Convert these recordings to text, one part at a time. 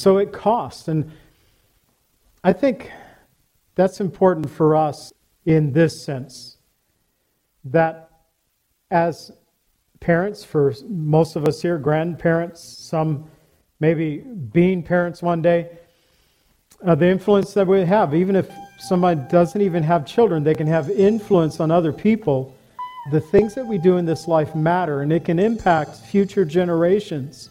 So it costs. And I think that's important for us in this sense that as parents, for most of us here, grandparents, some maybe being parents one day, uh, the influence that we have, even if somebody doesn't even have children, they can have influence on other people. The things that we do in this life matter, and it can impact future generations.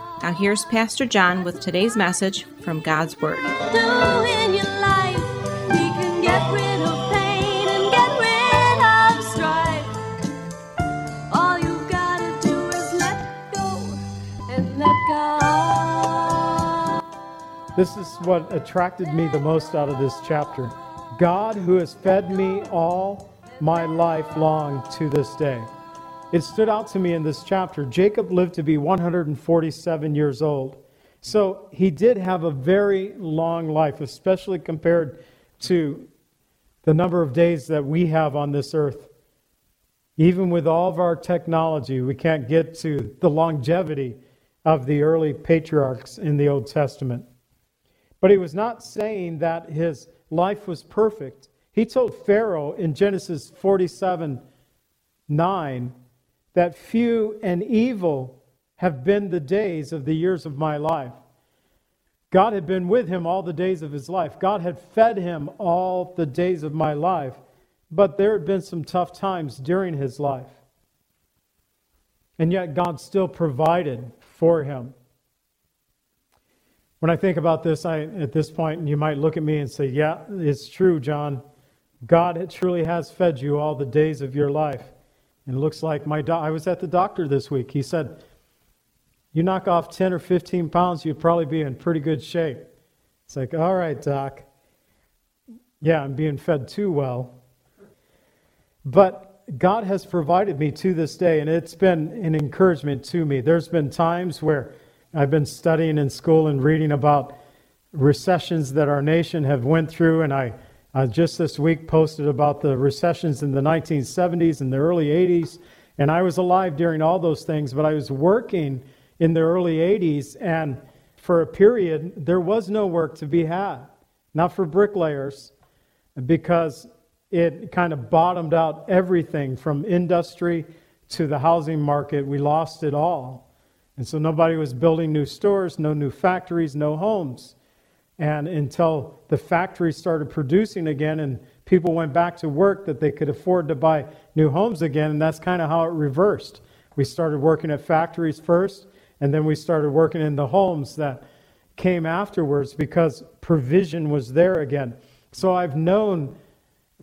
Now, here's Pastor John with today's message from God's Word. do in your life. We can get rid of pain and get rid of strife. All you gotta do is let go and let God. This is what attracted me the most out of this chapter. God, who has fed me all my life long to this day. It stood out to me in this chapter. Jacob lived to be 147 years old. So he did have a very long life, especially compared to the number of days that we have on this earth. Even with all of our technology, we can't get to the longevity of the early patriarchs in the Old Testament. But he was not saying that his life was perfect. He told Pharaoh in Genesis 47 9 that few and evil have been the days of the years of my life. God had been with him all the days of his life. God had fed him all the days of my life. But there had been some tough times during his life. And yet God still provided for him. When I think about this, I, at this point, you might look at me and say, Yeah, it's true, John. God truly has fed you all the days of your life. And it looks like my do- I was at the doctor this week. He said, You knock off 10 or 15 pounds, you'd probably be in pretty good shape. It's like, All right, doc. Yeah, I'm being fed too well. But God has provided me to this day, and it's been an encouragement to me. There's been times where I've been studying in school and reading about recessions that our nation have went through, and I uh, just this week posted about the recessions in the 1970s and the early 80s, and I was alive during all those things, but I was working in the early 80s, and for a period, there was no work to be had, not for bricklayers, because it kind of bottomed out everything from industry to the housing market. We lost it all. And so nobody was building new stores, no new factories, no homes. And until the factories started producing again and people went back to work, that they could afford to buy new homes again. And that's kind of how it reversed. We started working at factories first, and then we started working in the homes that came afterwards because provision was there again. So I've known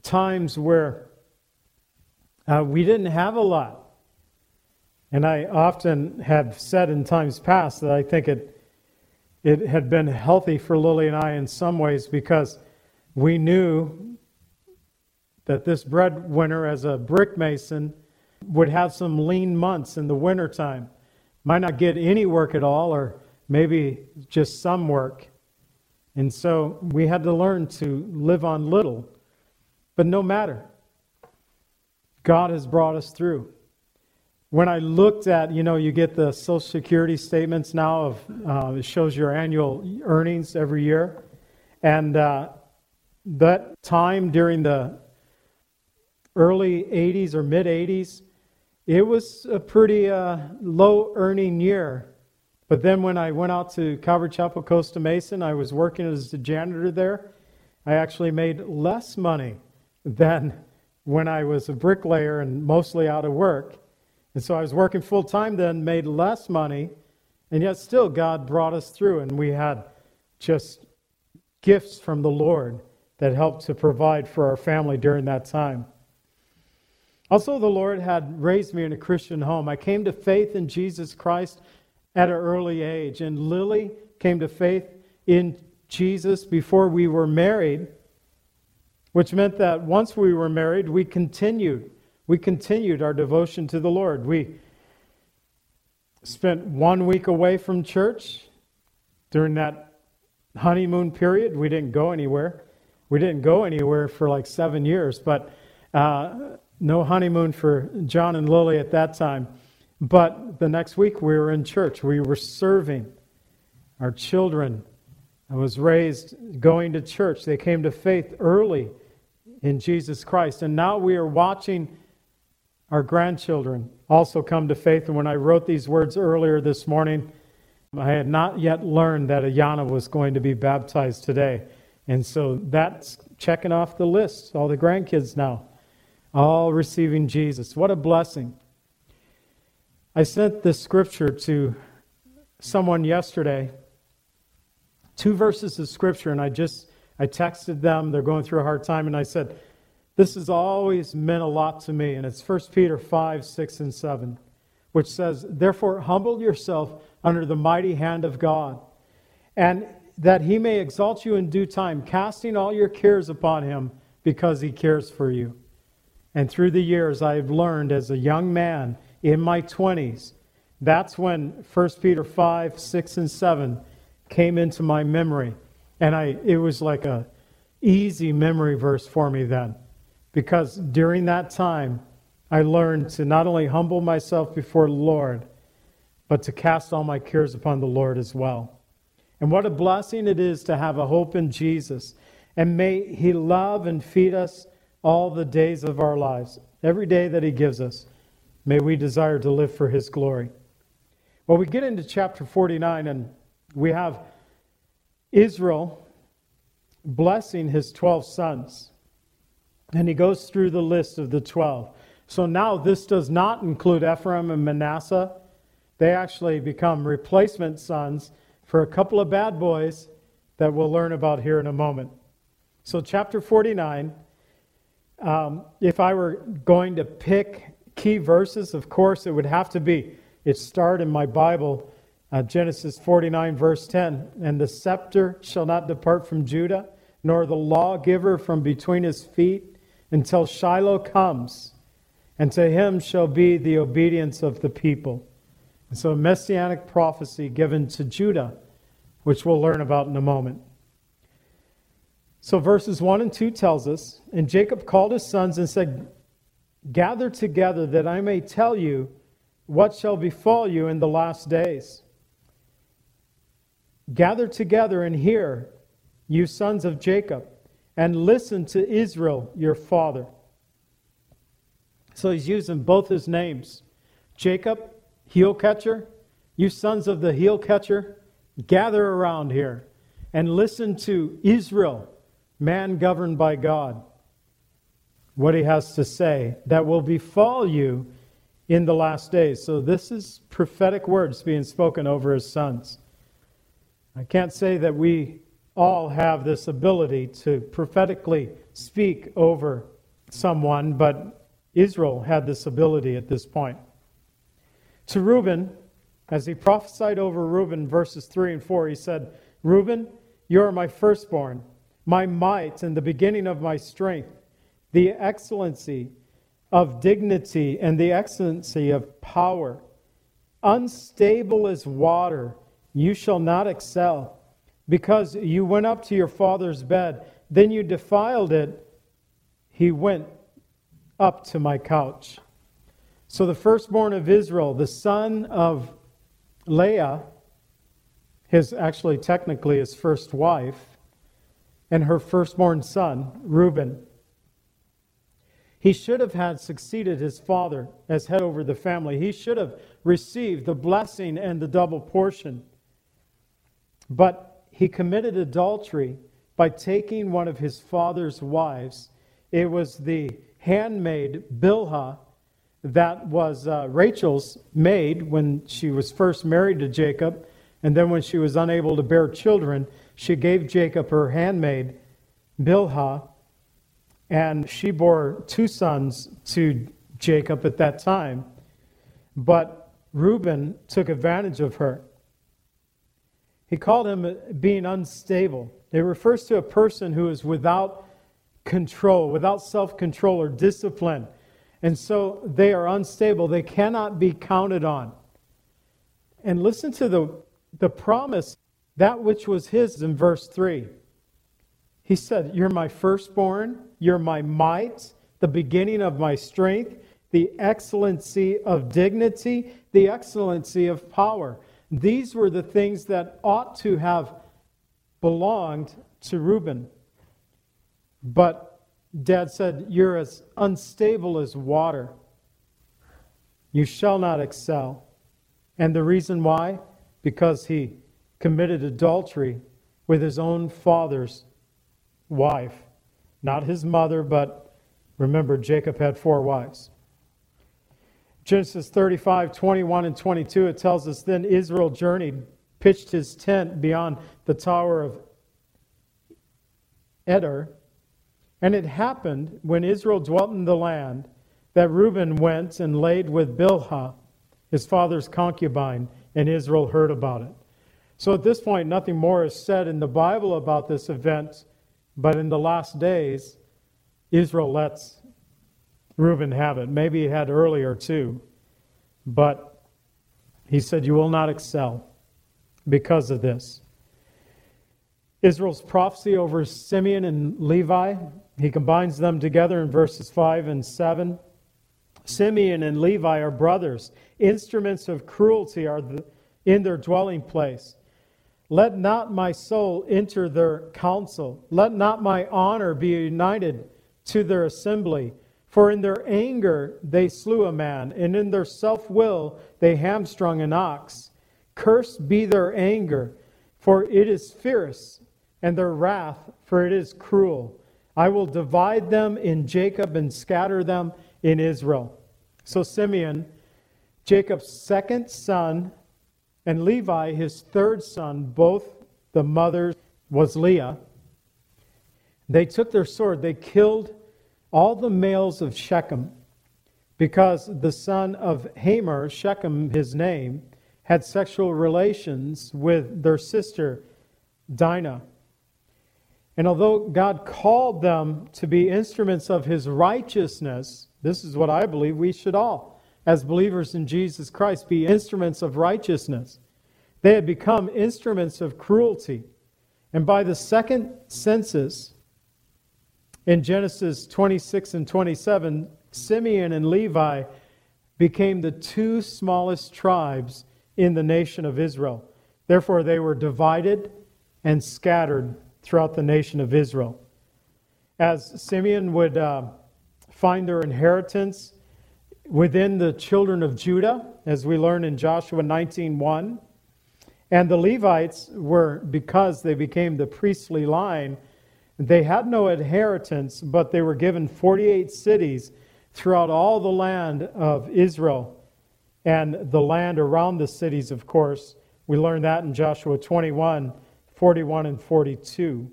times where uh, we didn't have a lot. And I often have said in times past that I think it, it had been healthy for Lily and I in some ways because we knew that this breadwinner, as a brick mason, would have some lean months in the wintertime. Might not get any work at all, or maybe just some work. And so we had to learn to live on little. But no matter, God has brought us through. When I looked at, you know, you get the Social Security statements now of, uh, it shows your annual earnings every year. And uh, that time during the early 80s or mid 80s, it was a pretty uh, low earning year. But then when I went out to Calvary Chapel, Costa Mesa, I was working as a janitor there. I actually made less money than when I was a bricklayer and mostly out of work. And so I was working full time then, made less money, and yet still God brought us through, and we had just gifts from the Lord that helped to provide for our family during that time. Also, the Lord had raised me in a Christian home. I came to faith in Jesus Christ at an early age, and Lily came to faith in Jesus before we were married, which meant that once we were married, we continued. We continued our devotion to the Lord. We spent one week away from church during that honeymoon period. We didn't go anywhere. We didn't go anywhere for like seven years, but uh, no honeymoon for John and Lily at that time. But the next week we were in church. We were serving our children. I was raised going to church. They came to faith early in Jesus Christ. And now we are watching our grandchildren also come to faith. And when I wrote these words earlier this morning, I had not yet learned that Ayana was going to be baptized today. And so that's checking off the list. All the grandkids now, all receiving Jesus. What a blessing. I sent this scripture to someone yesterday, two verses of scripture, and I just I texted them. They're going through a hard time, and I said, This has always meant a lot to me. And it's 1 Peter 5, 6, and 7, which says, Therefore, humble yourself under the mighty hand of God, and that he may exalt you in due time, casting all your cares upon him because he cares for you. And through the years, I have learned as a young man in my 20s, that's when 1 Peter 5, 6, and 7 came into my memory. And I, it was like a easy memory verse for me then. Because during that time, I learned to not only humble myself before the Lord, but to cast all my cares upon the Lord as well. And what a blessing it is to have a hope in Jesus. And may He love and feed us all the days of our lives. Every day that He gives us, may we desire to live for His glory. Well, we get into chapter 49, and we have Israel blessing his 12 sons. And he goes through the list of the 12. So now this does not include Ephraim and Manasseh. They actually become replacement sons for a couple of bad boys that we'll learn about here in a moment. So, chapter 49, um, if I were going to pick key verses, of course, it would have to be it start in my Bible, uh, Genesis 49, verse 10. And the scepter shall not depart from Judah, nor the lawgiver from between his feet, until Shiloh comes, and to him shall be the obedience of the people. And so, a messianic prophecy given to Judah, which we'll learn about in a moment. So, verses 1 and 2 tells us And Jacob called his sons and said, Gather together that I may tell you what shall befall you in the last days. Gather together and hear, you sons of Jacob, and listen to Israel, your father. So he's using both his names Jacob heel catcher, you sons of the heel catcher, gather around here and listen to Israel, man governed by God, what he has to say that will befall you in the last days. So this is prophetic words being spoken over his sons. I can't say that we all have this ability to prophetically speak over someone, but Israel had this ability at this point. To Reuben, as he prophesied over Reuben, verses 3 and 4, he said, Reuben, you are my firstborn, my might, and the beginning of my strength, the excellency of dignity and the excellency of power. Unstable as water, you shall not excel, because you went up to your father's bed, then you defiled it. He went up to my couch. So the firstborn of Israel, the son of Leah, his actually technically his first wife, and her firstborn son, Reuben. He should have had succeeded his father as head over the family. He should have received the blessing and the double portion. But he committed adultery by taking one of his father's wives. It was the handmaid Bilhah that was uh, Rachel's maid when she was first married to Jacob, and then when she was unable to bear children, she gave Jacob her handmaid Bilhah, and she bore two sons to Jacob at that time. But Reuben took advantage of her. He called him uh, being unstable. It refers to a person who is without control, without self control or discipline. And so they are unstable. They cannot be counted on. And listen to the, the promise, that which was his in verse 3. He said, You're my firstborn, you're my might, the beginning of my strength, the excellency of dignity, the excellency of power. These were the things that ought to have belonged to Reuben. But dad said, You're as unstable as water. You shall not excel. And the reason why? Because he committed adultery with his own father's wife. Not his mother, but remember, Jacob had four wives. Genesis 35, 21, and 22, it tells us then Israel journeyed, pitched his tent beyond the tower of Eder. And it happened when Israel dwelt in the land that Reuben went and laid with Bilhah, his father's concubine, and Israel heard about it. So at this point, nothing more is said in the Bible about this event, but in the last days, Israel lets Reuben have it. Maybe he had earlier too. But he said, You will not excel because of this. Israel's prophecy over Simeon and Levi, he combines them together in verses 5 and 7. Simeon and Levi are brothers. Instruments of cruelty are in their dwelling place. Let not my soul enter their council. Let not my honor be united to their assembly. For in their anger they slew a man, and in their self will they hamstrung an ox. Cursed be their anger, for it is fierce, and their wrath, for it is cruel. I will divide them in Jacob and scatter them in Israel. So Simeon, Jacob's second son, and Levi, his third son, both the mother was Leah. They took their sword, they killed all the males of Shechem, because the son of Hamor, Shechem, his name, had sexual relations with their sister Dinah. And although God called them to be instruments of his righteousness, this is what I believe we should all, as believers in Jesus Christ, be instruments of righteousness. They had become instruments of cruelty. And by the second census, in Genesis 26 and 27, Simeon and Levi became the two smallest tribes in the nation of Israel. Therefore, they were divided and scattered throughout the nation of Israel. As Simeon would uh, find their inheritance within the children of Judah, as we learn in Joshua 19:1, and the Levites were because they became the priestly line they had no inheritance, but they were given 48 cities throughout all the land of Israel and the land around the cities, of course. We learned that in Joshua 21 41 and 42.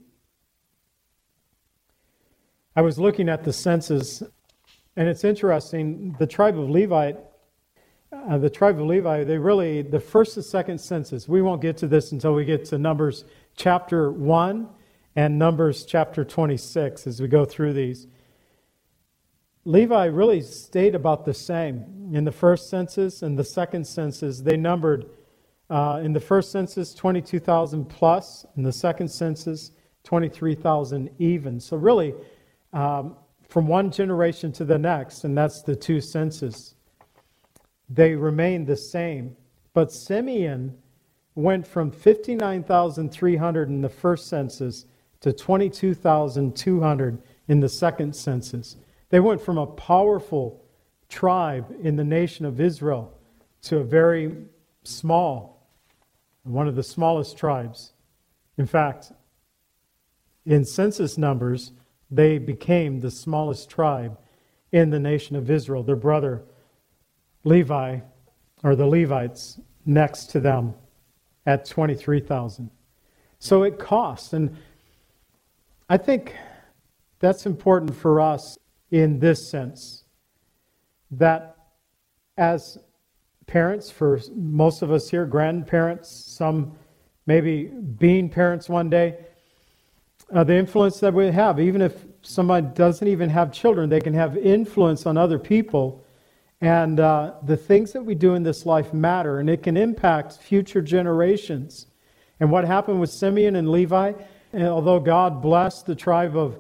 I was looking at the census, and it's interesting. The tribe of Levi, uh, the tribe of Levi, they really, the first and second census, we won't get to this until we get to Numbers chapter 1 and Numbers chapter 26 as we go through these. Levi really stayed about the same in the first census and the second census. They numbered uh, in the first census 22,000 plus, in the second census 23,000 even. So, really, um, from one generation to the next, and that's the two census, they remained the same. But Simeon went from 59,300 in the first census to 22,200 in the second census. They went from a powerful tribe in the nation of Israel to a very small, one of the smallest tribes. In fact, in census numbers, they became the smallest tribe in the nation of Israel. Their brother Levi, or the Levites, next to them at 23,000. So it costs. And I think that's important for us in this sense that as parents, for most of us here, grandparents, some maybe being parents one day, uh, the influence that we have, even if somebody doesn't even have children, they can have influence on other people. And uh, the things that we do in this life matter, and it can impact future generations. And what happened with Simeon and Levi, Eh, although God blessed the tribe of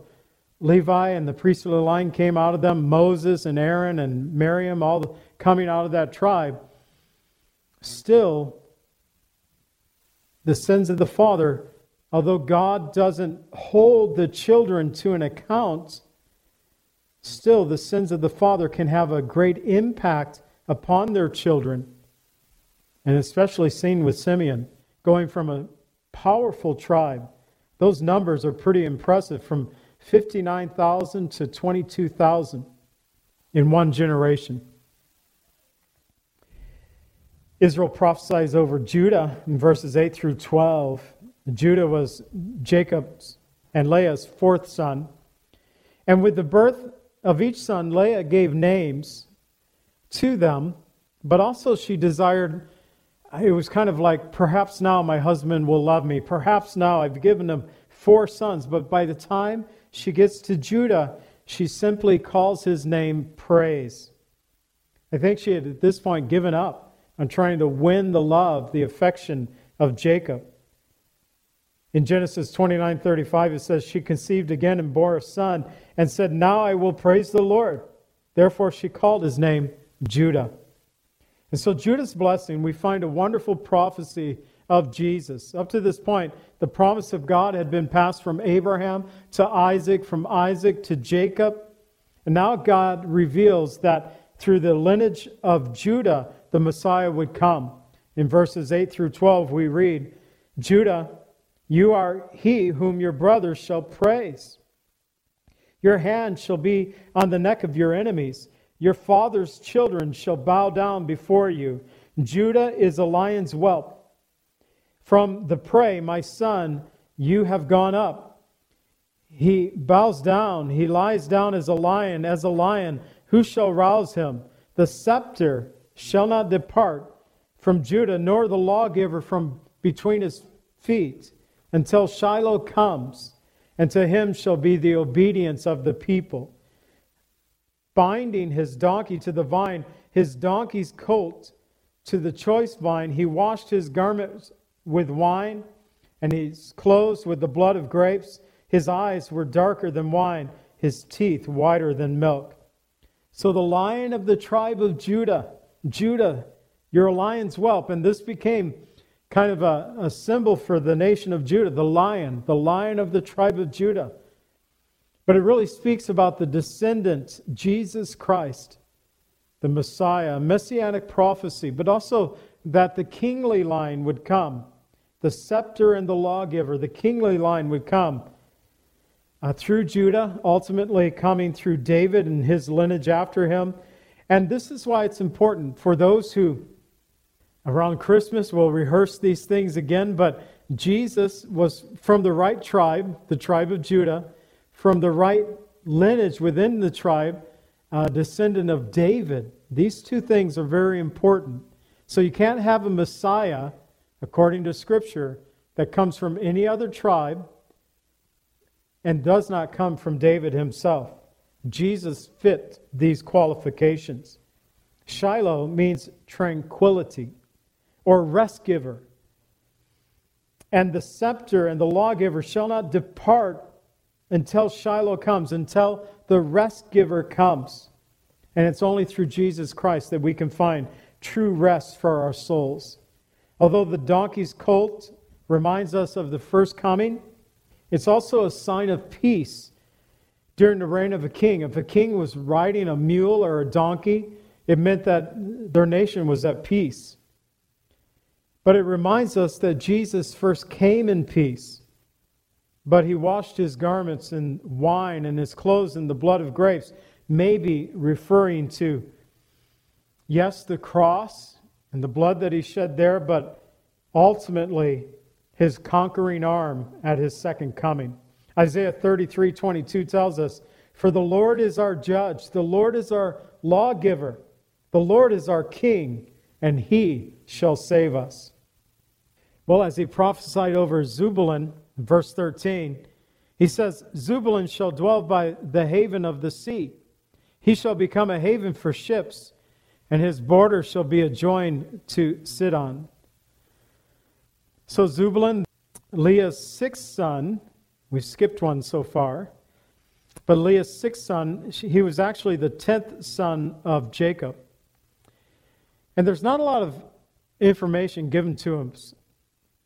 Levi and the priestly line came out of them, Moses and Aaron and Miriam, all coming out of that tribe, still the sins of the father, although God doesn't hold the children to an account, still the sins of the father can have a great impact upon their children. And especially seen with Simeon, going from a powerful tribe. Those numbers are pretty impressive from 59,000 to 22,000 in one generation. Israel prophesies over Judah in verses 8 through 12. Judah was Jacob's and Leah's fourth son. And with the birth of each son, Leah gave names to them, but also she desired, it was kind of like, perhaps now my husband will love me. Perhaps now I've given him four sons. But by the time she gets to Judah, she simply calls his name praise. I think she had at this point given up on trying to win the love, the affection of Jacob. In Genesis 29 35, it says, She conceived again and bore a son, and said, Now I will praise the Lord. Therefore, she called his name Judah. And so, Judah's blessing, we find a wonderful prophecy of Jesus. Up to this point, the promise of God had been passed from Abraham to Isaac, from Isaac to Jacob. And now God reveals that through the lineage of Judah, the Messiah would come. In verses 8 through 12, we read, Judah, you are he whom your brothers shall praise. Your hand shall be on the neck of your enemies. Your father's children shall bow down before you. Judah is a lion's whelp. From the prey, my son, you have gone up. He bows down. He lies down as a lion, as a lion. Who shall rouse him? The scepter shall not depart from Judah, nor the lawgiver from between his feet, until Shiloh comes, and to him shall be the obedience of the people. Binding his donkey to the vine, his donkey's colt to the choice vine, he washed his garments with wine, and his clothes with the blood of grapes. His eyes were darker than wine, his teeth whiter than milk. So the lion of the tribe of Judah, Judah, you're a lion's whelp. And this became kind of a, a symbol for the nation of Judah, the lion, the lion of the tribe of Judah. But it really speaks about the descendant, Jesus Christ, the Messiah, messianic prophecy, but also that the kingly line would come. The scepter and the lawgiver, the kingly line would come uh, through Judah, ultimately coming through David and his lineage after him, and this is why it's important for those who around Christmas will rehearse these things again, but Jesus was from the right tribe, the tribe of Judah, from the right lineage within the tribe, uh, descendant of David. These two things are very important. So you can't have a Messiah, according to Scripture, that comes from any other tribe and does not come from David himself. Jesus fit these qualifications. Shiloh means tranquility or rest giver. And the scepter and the lawgiver shall not depart until Shiloh comes, until the rest giver comes. And it's only through Jesus Christ that we can find true rest for our souls. Although the donkey's colt reminds us of the first coming, it's also a sign of peace during the reign of a king. If a king was riding a mule or a donkey, it meant that their nation was at peace. But it reminds us that Jesus first came in peace. But he washed his garments in wine and his clothes in the blood of grapes, maybe referring to, yes, the cross and the blood that he shed there, but ultimately his conquering arm at his second coming. Isaiah 33 22 tells us, For the Lord is our judge, the Lord is our lawgiver, the Lord is our king, and he shall save us. Well, as he prophesied over Zebulun, verse 13, he says, Zebulun shall dwell by the haven of the sea. He shall become a haven for ships, and his border shall be a join to Sidon. So Zebulun, Leah's sixth son, we skipped one so far, but Leah's sixth son, he was actually the tenth son of Jacob. And there's not a lot of information given to him.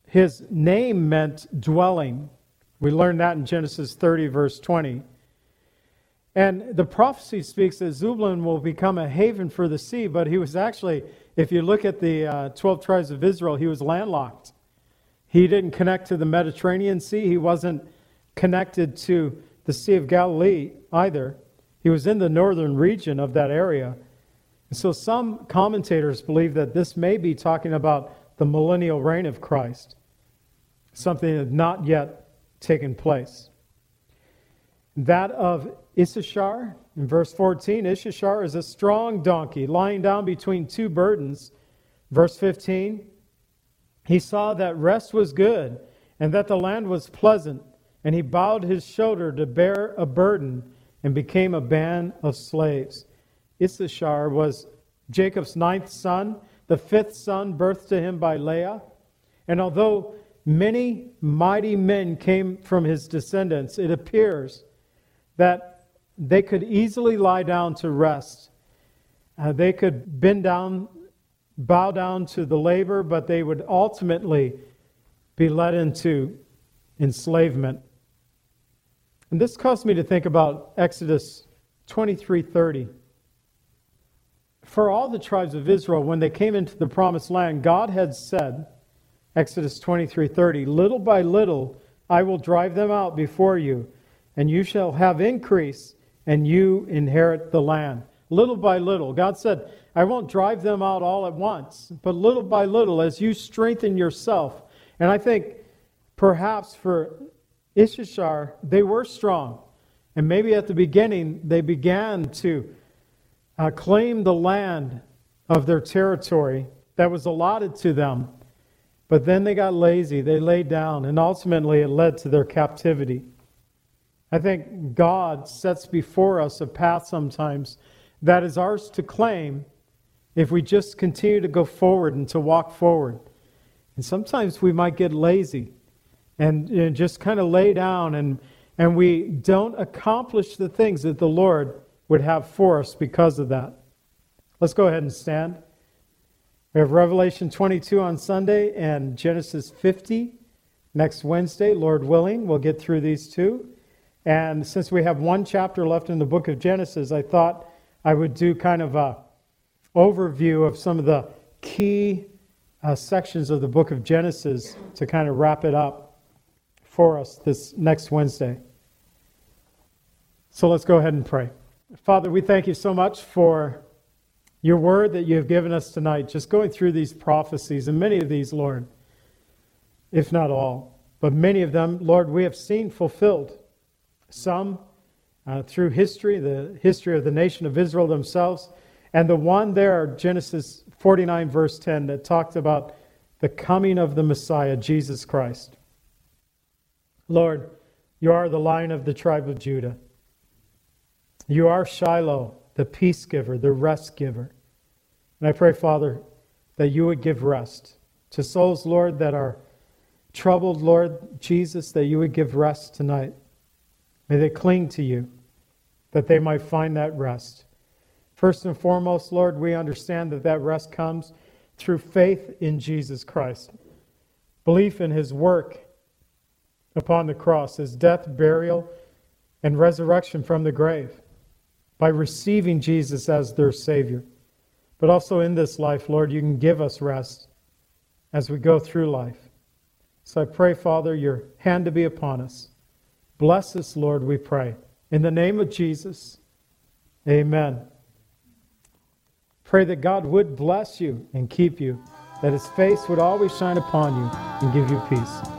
His name meant dwelling. We learned that in Genesis 30, verse 20. And the prophecy speaks that Zebulun will become a haven for the sea, but he was actually, if you look at the uh, 12 tribes of Israel, he was landlocked. He didn't connect to the Mediterranean Sea. He wasn't connected to the Sea of Galilee either. He was in the northern region of that area. And so some commentators believe that this may be talking about the millennial reign of Christ, something that had not yet taken place. That of Issachar, in verse 14, Issachar is a strong donkey lying down between two burdens. Verse 15, he saw that rest was good and that the land was pleasant, and he bowed his shoulder to bear a burden and became a band of slaves. Issachar was Jacob's ninth son, the fifth son birthed to him by Leah. And although many mighty men came from his descendants, it appears that they could easily lie down to rest. Uh, they could bend down bow down to the labor, but they would ultimately be led into enslavement. And this caused me to think about Exodus 23:30. For all the tribes of Israel when they came into the promised land, God had said, Exodus 23:30, little by little I will drive them out before you, and you shall have increase, and you inherit the land. Little by little. God said, I won't drive them out all at once, but little by little as you strengthen yourself. And I think perhaps for Issachar, they were strong. And maybe at the beginning, they began to uh, claim the land of their territory that was allotted to them. But then they got lazy, they laid down, and ultimately it led to their captivity. I think God sets before us a path sometimes that is ours to claim if we just continue to go forward and to walk forward. And sometimes we might get lazy and, and just kind of lay down and, and we don't accomplish the things that the Lord would have for us because of that. Let's go ahead and stand. We have Revelation 22 on Sunday and Genesis 50 next Wednesday, Lord willing. We'll get through these two. And since we have one chapter left in the book of Genesis, I thought I would do kind of a overview of some of the key uh, sections of the book of Genesis to kind of wrap it up for us this next Wednesday. So let's go ahead and pray. Father, we thank you so much for your word that you have given us tonight, just going through these prophecies, and many of these, Lord, if not all, but many of them, Lord, we have seen fulfilled. Some uh, through history, the history of the nation of Israel themselves, and the one there, Genesis 49, verse 10, that talked about the coming of the Messiah, Jesus Christ. Lord, you are the lion of the tribe of Judah. You are Shiloh, the peace giver, the rest giver. And I pray, Father, that you would give rest to souls, Lord, that are troubled, Lord Jesus, that you would give rest tonight. May they cling to you, that they might find that rest. First and foremost, Lord, we understand that that rest comes through faith in Jesus Christ, belief in his work upon the cross, his death, burial, and resurrection from the grave, by receiving Jesus as their Savior. But also in this life, Lord, you can give us rest as we go through life. So I pray, Father, your hand to be upon us. Bless us, Lord, we pray. In the name of Jesus, amen. Pray that God would bless you and keep you, that his face would always shine upon you and give you peace.